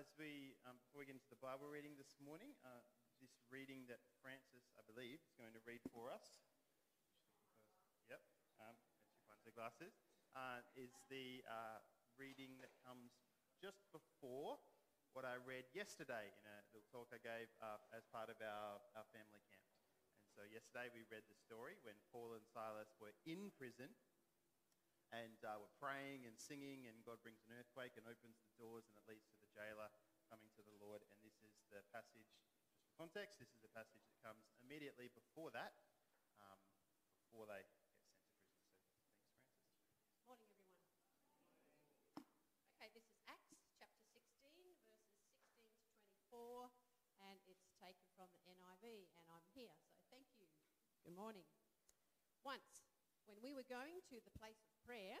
as we, um, before we get into the Bible reading this morning, uh, this reading that Francis, I believe, is going to read for us. Yep, she finds her glasses. Uh, is the uh, reading that comes just before what I read yesterday in a little talk I gave uh, as part of our, our family camp. And so yesterday we read the story when Paul and Silas were in prison and uh, we're praying and singing, and God brings an earthquake and opens the doors, and it leads to jailer coming to the Lord. And this is the passage, just for context, this is the passage that comes immediately before that, um, before they get sent to prison. So thanks, Francis. Morning, everyone. Okay, this is Acts chapter 16, verses 16 to 24, and it's taken from the NIV, and I'm here, so thank you. Good morning. Once, when we were going to the place of prayer,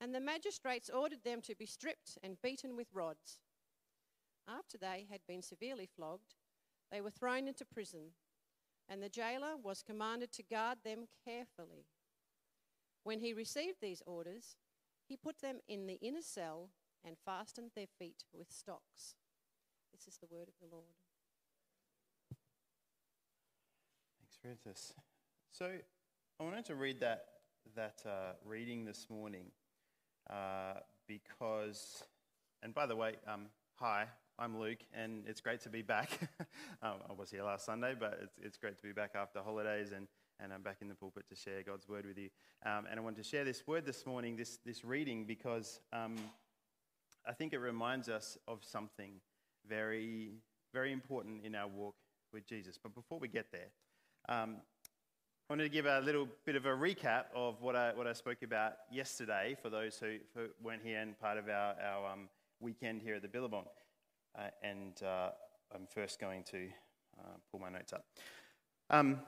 and the magistrates ordered them to be stripped and beaten with rods. After they had been severely flogged, they were thrown into prison, and the jailer was commanded to guard them carefully. When he received these orders, he put them in the inner cell and fastened their feet with stocks. This is the word of the Lord. Thanks, Francis. So, I wanted to read that, that uh, reading this morning uh, because, and by the way, um, hi, I'm Luke, and it's great to be back. um, I was here last Sunday, but it's, it's great to be back after holidays, and, and I'm back in the pulpit to share God's word with you. Um, and I wanted to share this word this morning, this, this reading, because um, I think it reminds us of something very, very important in our walk with Jesus. But before we get there, um, I wanted to give a little bit of a recap of what I, what I spoke about yesterday for those who, who weren't here and part of our, our um, weekend here at the Billabong. Uh, and uh, I'm first going to uh, pull my notes up. Um,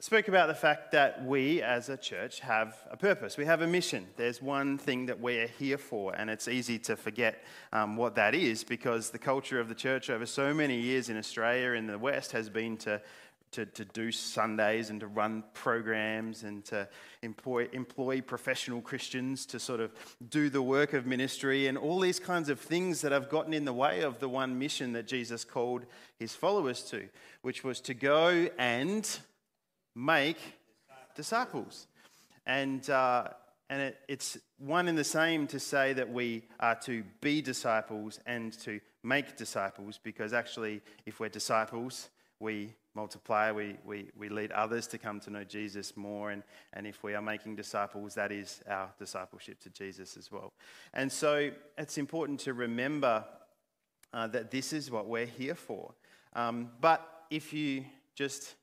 spoke about the fact that we as a church have a purpose. We have a mission. There's one thing that we're here for, and it's easy to forget um, what that is because the culture of the church over so many years in Australia in the West has been to to, to do Sundays and to run programs and to employ, employ professional Christians to sort of do the work of ministry and all these kinds of things that have gotten in the way of the one mission that Jesus called his followers to, which was to go and make disciples. And, uh, and it, it's one and the same to say that we are to be disciples and to make disciples, because actually, if we're disciples, we multiply, we, we, we lead others to come to know Jesus more. And, and if we are making disciples, that is our discipleship to Jesus as well. And so it's important to remember uh, that this is what we're here for. Um, but if you just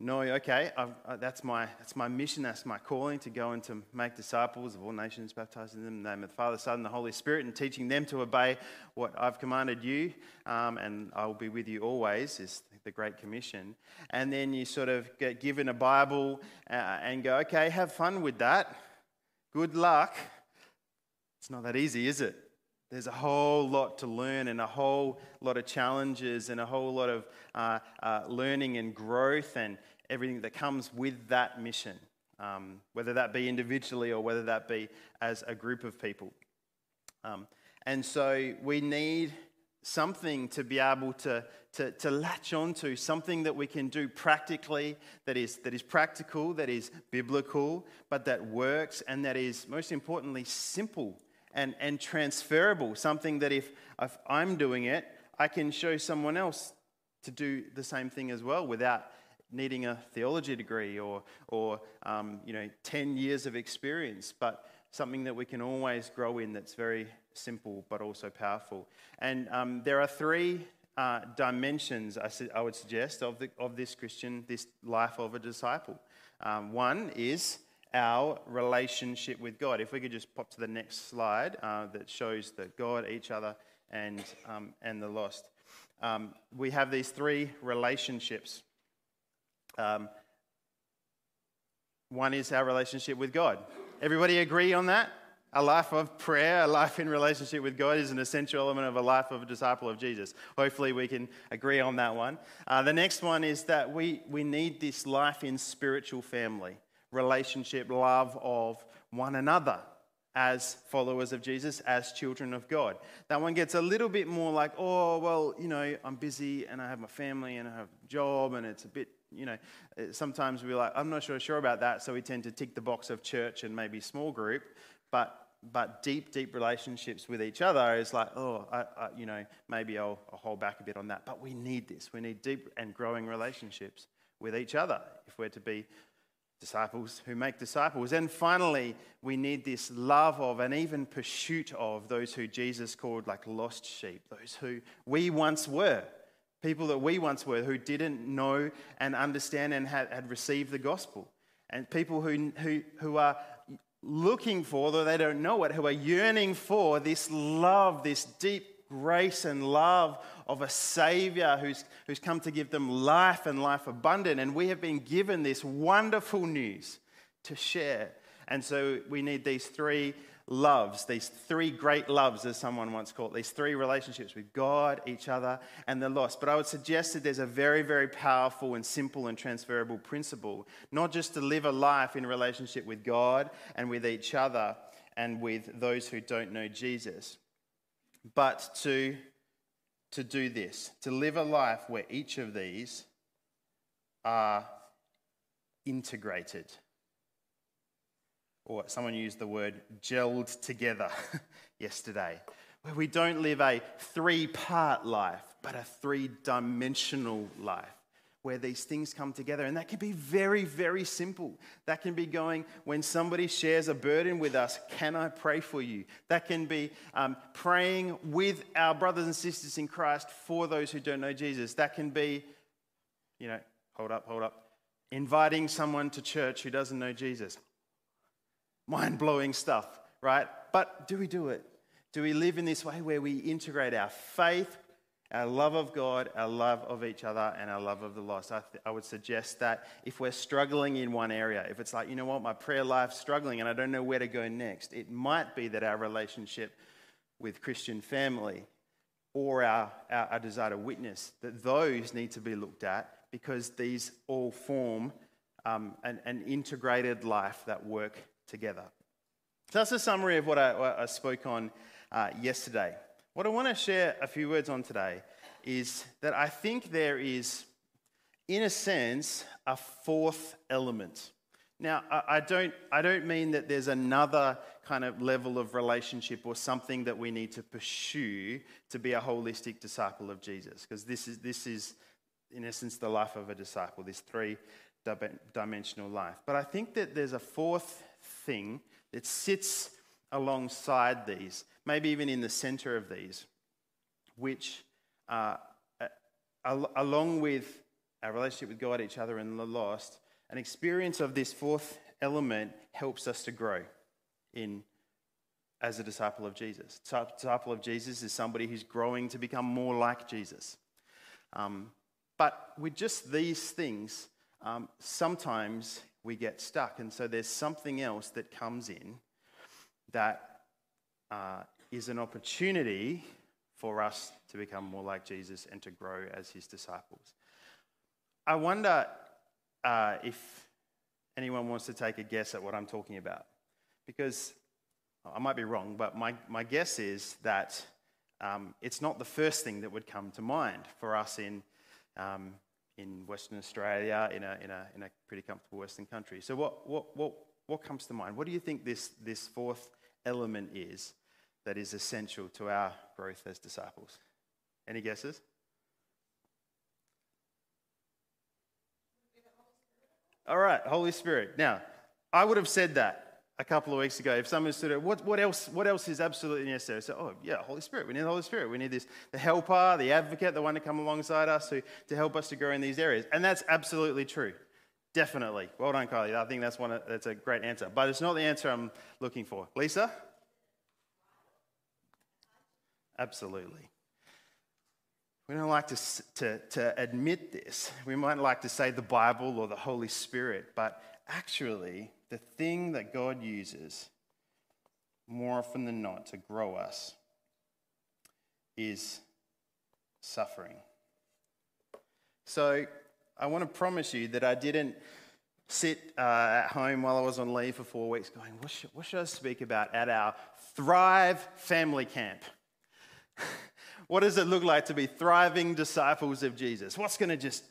know, okay, uh, that's, my, that's my mission, that's my calling to go and to make disciples of all nations, baptizing them in the name of the Father, Son, and the Holy Spirit, and teaching them to obey what I've commanded you, um, and I will be with you always, is the Great Commission. And then you sort of get given a Bible uh, and go, okay, have fun with that. Good luck. It's not that easy, is it? There's a whole lot to learn and a whole lot of challenges and a whole lot of uh, uh, learning and growth and everything that comes with that mission, um, whether that be individually or whether that be as a group of people. Um, and so we need something to be able to, to, to latch onto, something that we can do practically, that is, that is practical, that is biblical, but that works, and that is, most importantly, simple and, and transferable, something that if, if I'm doing it, I can show someone else to do the same thing as well without needing a theology degree or, or um, you know, 10 years of experience, but something that we can always grow in that's very simple but also powerful. And um, there are three uh, dimensions, I, su- I, would suggest, of, the, of this Christian, this life of a disciple. Um, one is our relationship with God. If we could just pop to the next slide uh, that shows that God, each other, and, um, and the lost. Um, we have these three relationships. Um, one is our relationship with God. Everybody agree on that? A life of prayer, a life in relationship with God is an essential element of a life of a disciple of Jesus. Hopefully, we can agree on that one. Uh, the next one is that we, we need this life in spiritual family, relationship, love of one another as followers of Jesus, as children of God. That one gets a little bit more like, oh, well, you know, I'm busy and I have my family and I have a job and it's a bit, you know, eh, sometimes we're like, I'm not sure, sure about that. So we tend to tick the box of church and maybe small group. But but deep, deep relationships with each other is like, oh, I, I, you know, maybe I'll, I'll hold back a bit on that. But we need this. We need deep and growing relationships with each other if we're to be disciples who make disciples. And finally, we need this love of and even pursuit of those who Jesus called like lost sheep, those who we once were, people that we once were who didn't know and understand and had, had received the gospel, and people who, who, who are looking for, though they don't know it, who are yearning for this love, this deep grace and love of a Savior who's, who's come to give them life and life abundant. And we have been given this wonderful news to share. And so we need these three loves, these three great loves, as someone once called these three relationships with God, each other, and the lost. But I would suggest that there's a very, very powerful and simple and transferable principle, not just to live a life in relationship with God and with each other and with those who don't know Jesus, but to, to do this, to live a life where each of these are integrated or someone used the word gelled together yesterday, where we don't live a three part life, but a three dimensional life. Where these things come together. And that can be very, very simple. That can be going when somebody shares a burden with us, can I pray for you? That can be um, praying with our brothers and sisters in Christ for those who don't know Jesus. That can be, you know, hold up, hold up, inviting someone to church who doesn't know Jesus mind blowing stuff, right? But do we do it? Do we live in this way where we integrate our faith, our love of God, our love of each other, and our love of the lost? I, th- I would suggest that if we're struggling in one area, if it's like, you know what, my prayer life's struggling and I don't know where to go next, it might be that our relationship with Christian family or our, our, our desire to witness, that those need to be looked at because these all form um, an, an integrated life that work together. So that's a summary of what I, what I spoke on uh, yesterday. What I want to share a few words on today is that I think there is, in a sense, a fourth element. Now, I don't, I don't mean that there's another kind of level of relationship or something that we need to pursue to be a holistic disciple of Jesus, because this is, this is, in essence, the life of a disciple, this three dimensional life. But I think that there's a fourth thing that sits alongside these, maybe even in the center of these, which, uh, along with our relationship with God, each other, and the lost, an experience of this fourth element helps us to grow in as a disciple of Jesus. Disciple of Jesus is somebody who's growing to become more like Jesus. Um, but with just these things, um, sometimes we get stuck. And so there's something else that comes in that uh, is an opportunity for us to become more like Jesus and to grow as his disciples. I wonder uh, if anyone wants to take a guess at what I'm talking about. Because I might be wrong, but my, my guess is that um, it's not the first thing that would come to mind for us in um, in Western Australia, in a, in a, in a pretty comfortable Western country. So, what, what, what, what comes to mind? What do you think this, this fourth element is that is essential to our growth as disciples? Any guesses? All right, Holy Spirit. Now, I would have said that a couple of weeks ago. If someone there, what, what, else, what else is absolutely necessary? So, oh, yeah, Holy Spirit. We need the Holy Spirit. We need this, the helper, the advocate, the one to come alongside us to, to help us to grow in these areas. And that's absolutely true. Definitely. Well done, Kylie. I think that's, one, that's a great answer. But it's not the answer I'm looking for. Lisa? Absolutely. We don't like to, to, to admit this. We might like to say the Bible or the Holy Spirit, but actually, the thing that God uses more often than not to grow us is suffering. So, I want to promise you that I didn't sit uh, at home while I was on leave for four weeks going, what should, what should I speak about at our Thrive family camp? what does it look like to be thriving disciples of Jesus? What's going to just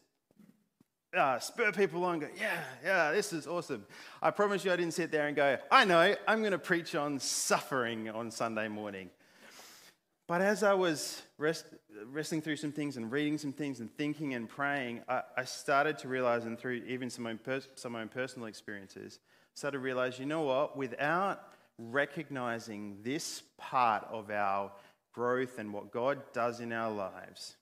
uh, spur people on, go, yeah, yeah, this is awesome. I promise you I didn't sit there and go, I know, I'm going to preach on suffering on Sunday morning. But as I was rest, wrestling through some things and reading some things and thinking and praying, I, I started to realize, and through even some of, my, some of my own personal experiences, started to realize, you know what, without recognizing this part of our growth and what God does in our lives,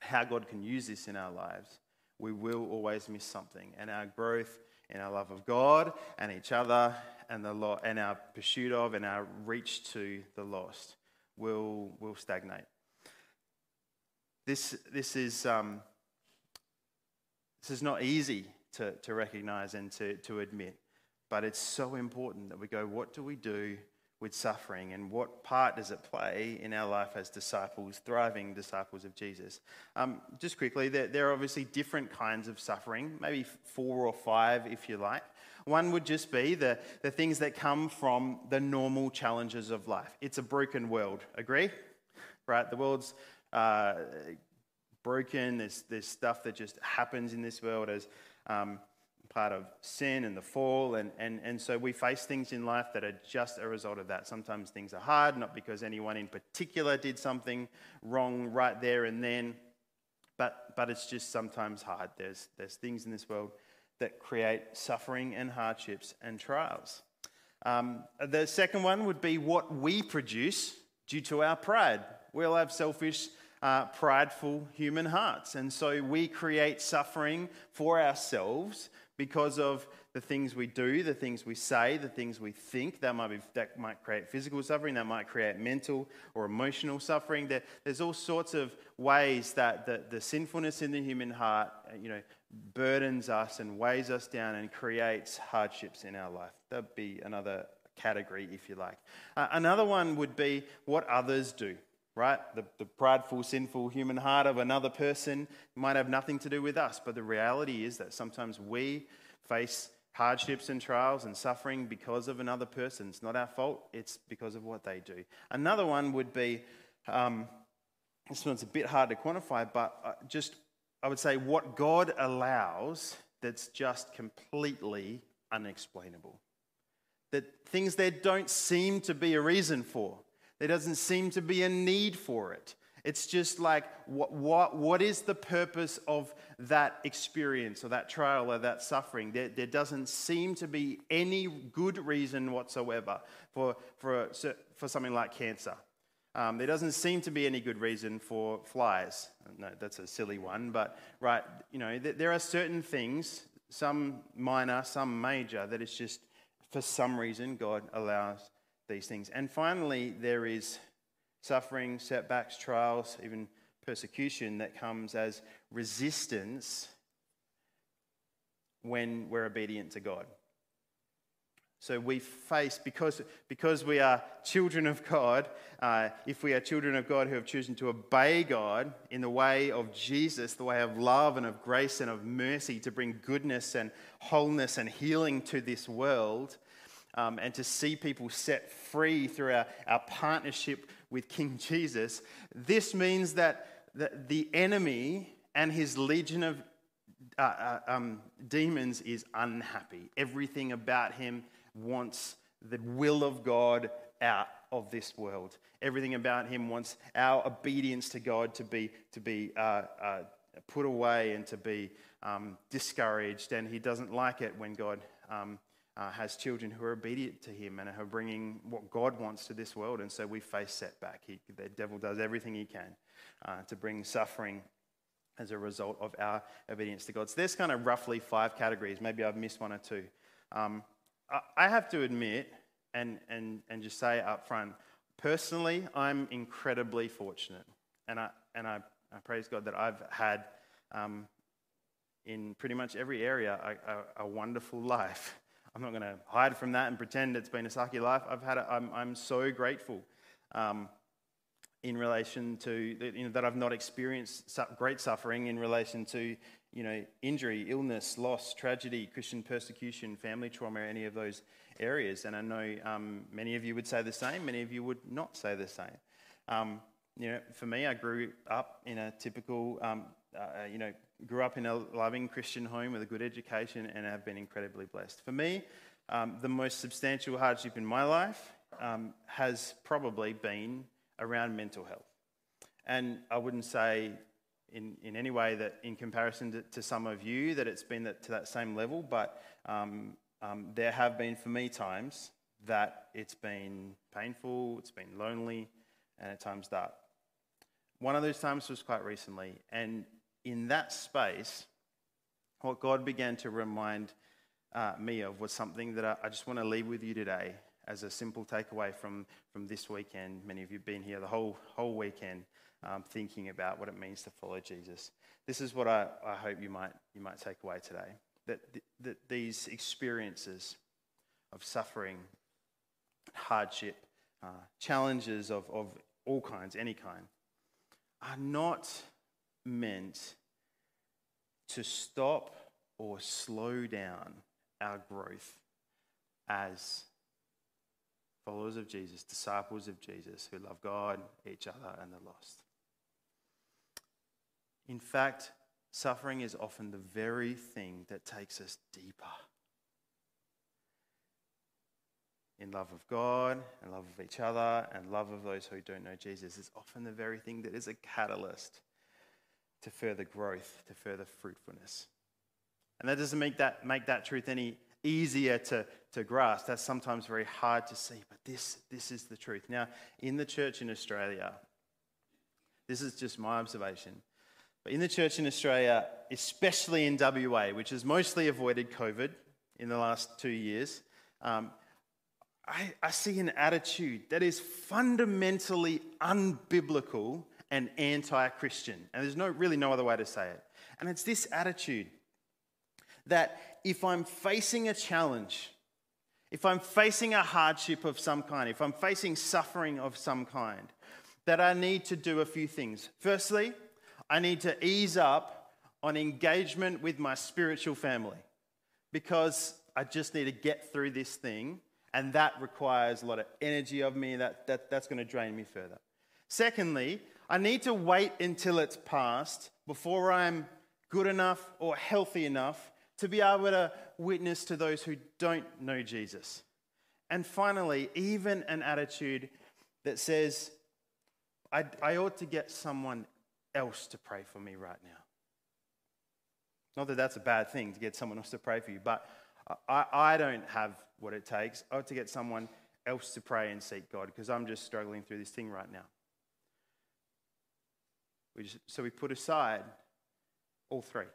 how God can use this in our lives, we will always miss something. And our growth in our love of God and each other and, the lo- and our pursuit of and our reach to the lost will, will stagnate. This, this, is, um, this is not easy to, to recognize and to, to admit, but it's so important that we go, what do we do with suffering and what part does it play in our life as disciples, thriving disciples of Jesus? Um, just quickly, there, there, are obviously different kinds of suffering, maybe four or five if you like. One would just be the, the things that come from the normal challenges of life. It's a broken world, agree? Right? The world's uh, broken, there's, there's stuff that just happens in this world as. Um, part of sin and the fall. And, and, and so we face things in life that are just a result of that. Sometimes things are hard, not because anyone in particular did something wrong right there and then, but, but it's just sometimes hard. There's, there's things in this world that create suffering and hardships and trials. Um, the second one would be what we produce due to our pride. We all have selfish, uh, prideful human hearts. And so we create suffering for ourselves because of the things we do, the things we say, the things we think. That might, be, that might create physical suffering, that might create mental or emotional suffering. There, there's all sorts of ways that the, the sinfulness in the human heart, uh, you know, burdens us and weighs us down and creates hardships in our life. That'd be another category, if you like. Uh, another one would be what others do right? The, the prideful, sinful human heart of another person might have nothing to do with us, but the reality is that sometimes we face hardships and trials and suffering because of another person. It's not our fault, it's because of what they do. Another one would be um, this one's a bit hard to quantify, but uh, just I would say what God allows that's just completely unexplainable. That things there don't seem to be a reason for. There doesn't seem to be a need for it. It's just like, what, what, what is the purpose of that experience or that trial or that suffering? There, there doesn't seem to be any good reason whatsoever for, for, for something like cancer. Um, there doesn't seem to be any good reason for flies. No, that's a silly one, but right, you know, there are certain things, some minor, some major, that it's just for some reason God allows these things. And finally, there is suffering, setbacks, trials, even persecution that comes as resistance when we're obedient to God. So we face, because, because we are children of God, uh, if we are children of God who have chosen to obey God in the way of Jesus, the way of love and of grace and of mercy to bring goodness and wholeness and healing to this world, um, and to see people set free through our, our partnership with King Jesus, this means that the, the enemy and his legion of uh, uh, um, demons is unhappy. Everything about him wants the will of God out of this world. Everything about him wants our obedience to God to be, to be uh, uh, put away and to be um, discouraged. And he doesn't like it when God um, uh, has children who are obedient to him and are bringing what God wants to this world. And so we face setback. He, the devil does everything he can uh, to bring suffering as a result of our obedience to God. So there's kind of roughly five categories. Maybe I've missed one or two. Um, I have to admit and, and, and just say up front, personally, I'm incredibly fortunate. And I, and I, I praise God that I've had, um, in pretty much every area, a, a, a wonderful life. I'm not going to hide from that and pretend it's been a sucky life. I've had, a, I'm, I'm so grateful um, in relation to you know, that I've not experienced great suffering in relation to you know injury, illness, loss, tragedy, Christian persecution, family trauma, any of those areas. And I know um, many of you would say the same. Many of you would not say the same. Um, you know, for me, I grew up in a typical um, uh, you know grew up in a loving Christian home with a good education and have been incredibly blessed. For me, um, the most substantial hardship in my life um, has probably been around mental health. And I wouldn't say in, in any way that, in comparison to, to some of you, that it's been that, to that same level, but um, um, there have been for me times that it's been painful, it's been lonely, and at times that. One of those times was quite recently, and in that space, what God began to remind uh, me of was something that I, I just want to leave with you today as a simple takeaway from, from this weekend. Many of you have been here the whole, whole weekend um, thinking about what it means to follow Jesus. This is what I, I hope you might, you might take away today that, that these experiences of suffering, hardship, uh, challenges of, of all kinds, any kind, are not meant to stop or slow down our growth as followers of Jesus, disciples of Jesus who love God, each other, and the lost. In fact, suffering is often the very thing that takes us deeper in love of God and love of each other and love of those who don't know Jesus is often the very thing that is a catalyst to further growth, to further fruitfulness. And that doesn't make that, make that truth any easier to, to grasp. That's sometimes very hard to see, but this, this is the truth. Now, in the church in Australia, this is just my observation, but in the church in Australia, especially in WA, which has mostly avoided COVID in the last two years, um, I, I see an attitude that is fundamentally unbiblical and anti Christian. And there's no, really no other way to say it. And it's this attitude that if I'm facing a challenge, if I'm facing a hardship of some kind, if I'm facing suffering of some kind, that I need to do a few things. Firstly, I need to ease up on engagement with my spiritual family because I just need to get through this thing, and that requires a lot of energy of me, that, that, that's going to drain me further. Secondly, I need to wait until it's past before I'm good enough or healthy enough to be able to witness to those who don't know Jesus. And finally, even an attitude that says, I, I ought to get someone else to pray for me right now. Not that that's a bad thing to get someone else to pray for you, but I, I don't have what it takes. I ought to get someone else to pray and seek God because I'm just struggling through this thing right now. We just, so we put aside all three.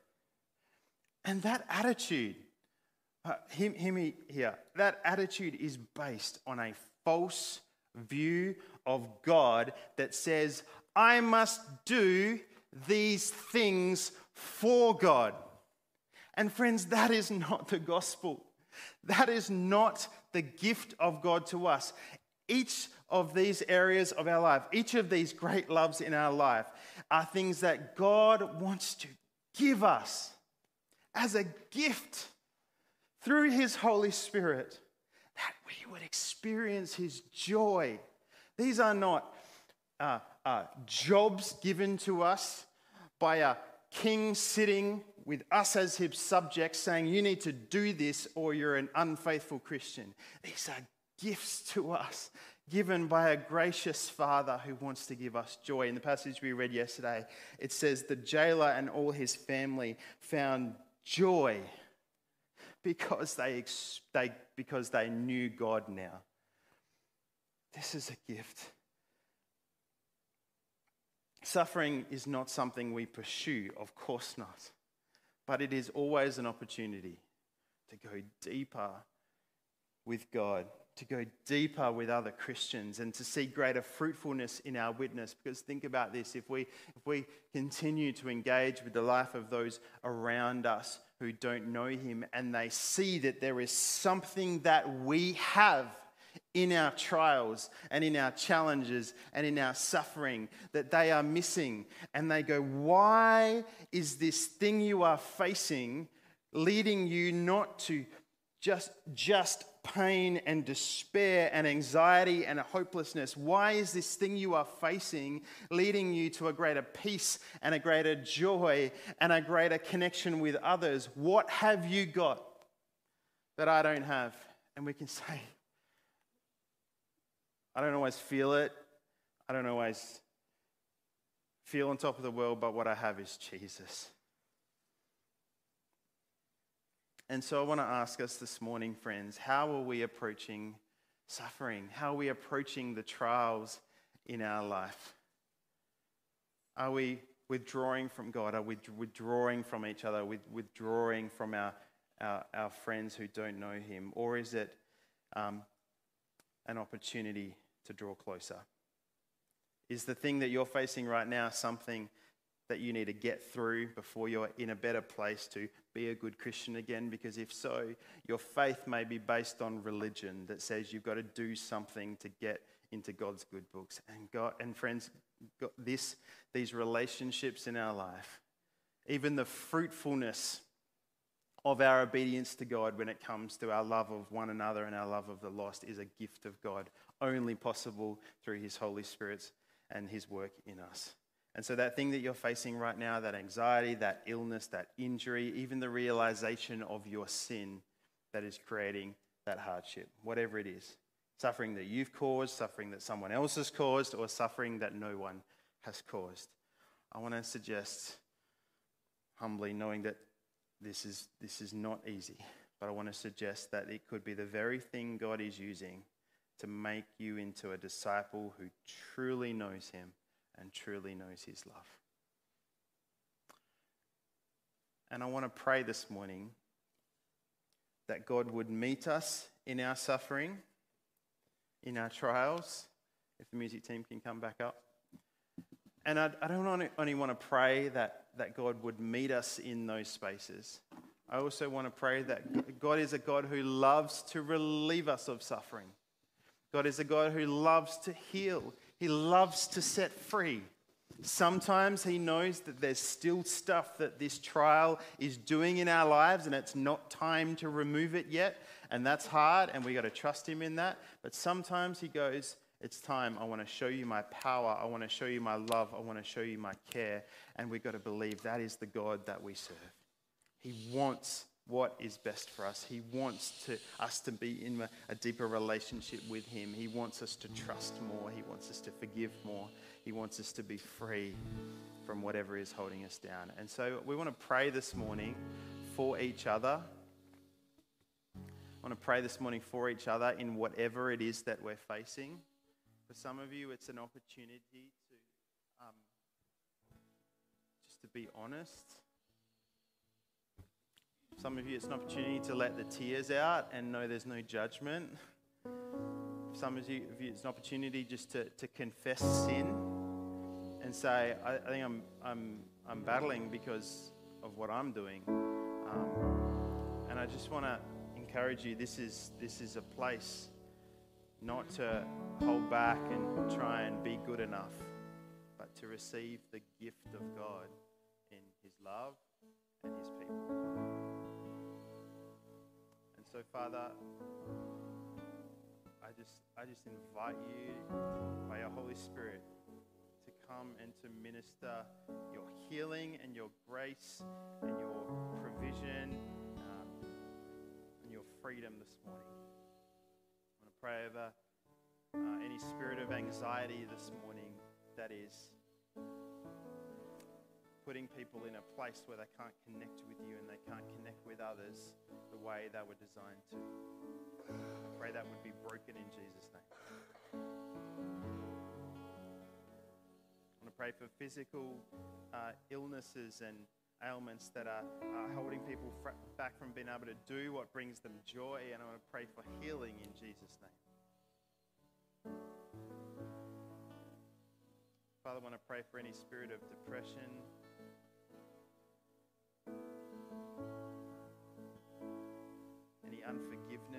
And that attitude, uh, hear, hear me here, that attitude is based on a false view of God that says, I must do these things for God. And friends, that is not the gospel. That is not the gift of God to us. Each of these areas of our life, each of these great loves in our life, are things that God wants to give us as a gift through His Holy Spirit, that we would experience His joy. These are not uh, uh, jobs given to us by a king sitting with us as his subjects saying, You need to do this or you're an unfaithful Christian. These are gifts to us given by a gracious Father who wants to give us joy. In the passage we read yesterday, it says, The jailer and all his family found joy because they, they, because they knew God now. This is a gift. Suffering is not something we pursue, of course not, but it is always an opportunity to go deeper with God, to go deeper with other Christians, and to see greater fruitfulness in our witness. Because think about this if we, if we continue to engage with the life of those around us who don't know Him and they see that there is something that we have in our trials and in our challenges and in our suffering that they are missing. And they go, Why is this thing you are facing leading you not to just, just pain and despair and anxiety and hopelessness? Why is this thing you are facing leading you to a greater peace and a greater joy and a greater connection with others? What have you got that I don't have? And we can say, I don't always feel it. I don't always feel on top of the world, but what I have is Jesus. And so I want to ask us this morning, friends, how are we approaching suffering? How are we approaching the trials in our life? Are we withdrawing from God? Are we withdrawing from each other? Withdrawing from our, our, our friends who don't know Him? Or is it um, an opportunity to draw closer? Is the thing that you're facing right now something that you need to get through before you're in a better place to be a good Christian again? Because if so, your faith may be based on religion that says you've got to do something to get into God's good books. And God and friends, this these relationships in our life, even the fruitfulness of our obedience to God when it comes to our love of one another and our love of the lost is a gift of God, only possible through His Holy Spirit and His work in us. And so, that thing that you're facing right now, that anxiety, that illness, that injury, even the realization of your sin that is creating that hardship, whatever it is suffering that you've caused, suffering that someone else has caused, or suffering that no one has caused. I want to suggest humbly, knowing that this is, this is not easy, but I want to suggest that it could be the very thing God is using to make you into a disciple who truly knows Him and truly knows His love. And I want to pray this morning that God would meet us in our suffering, in our trials. If the music team can come back up. And I, I don't only, only want to pray that, that God would meet us in those spaces. I also want to pray that God is a God who loves to relieve us of suffering. God is a God who loves to heal. He loves to set free. Sometimes He knows that there's still stuff that this trial is doing in our lives and it's not time to remove it yet. And that's hard, and we got to trust Him in that. But sometimes He goes, It's time. I want to show you my power. I want to show you my love. I want to show you my care. And we've got to believe that is the God that we serve. He wants what is best for us. He wants to, us to be in a, a deeper relationship with Him. He wants us to trust more. He wants us to forgive more. He wants us to be free from whatever is holding us down. And so we want to pray this morning for each other. I want to pray this morning for each other in whatever it is that we're facing. For some of you, it's an opportunity to um, just to be honest some of you, it's an opportunity to let the tears out and know there's no judgment. Some of you, it's an opportunity just to, to confess sin and say, I, I think I'm, I'm, I'm battling because of what I'm doing. Um, and I just want to encourage you this is, this is a place not to hold back and try and be good enough, but to receive the gift of God in His love and His people. So, Father, I just, I just invite you by your Holy Spirit to come and to minister your healing and your grace and your provision um, and your freedom this morning. I want to pray over uh, any spirit of anxiety this morning that is putting people in a place where they can't connect with you and they can't connect with others the way they were designed to. I pray that would be broken in Jesus' name. I want to pray for physical uh, illnesses and ailments that are, are holding people back from being able to do what brings them joy, and I want to pray for healing in Jesus' name. Father, I want to pray for any spirit of depression,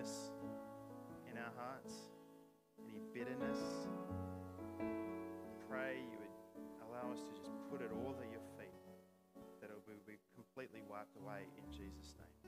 in our hearts, any bitterness. Pray you would allow us to just put it all at your feet, that it will be completely wiped away in Jesus' name.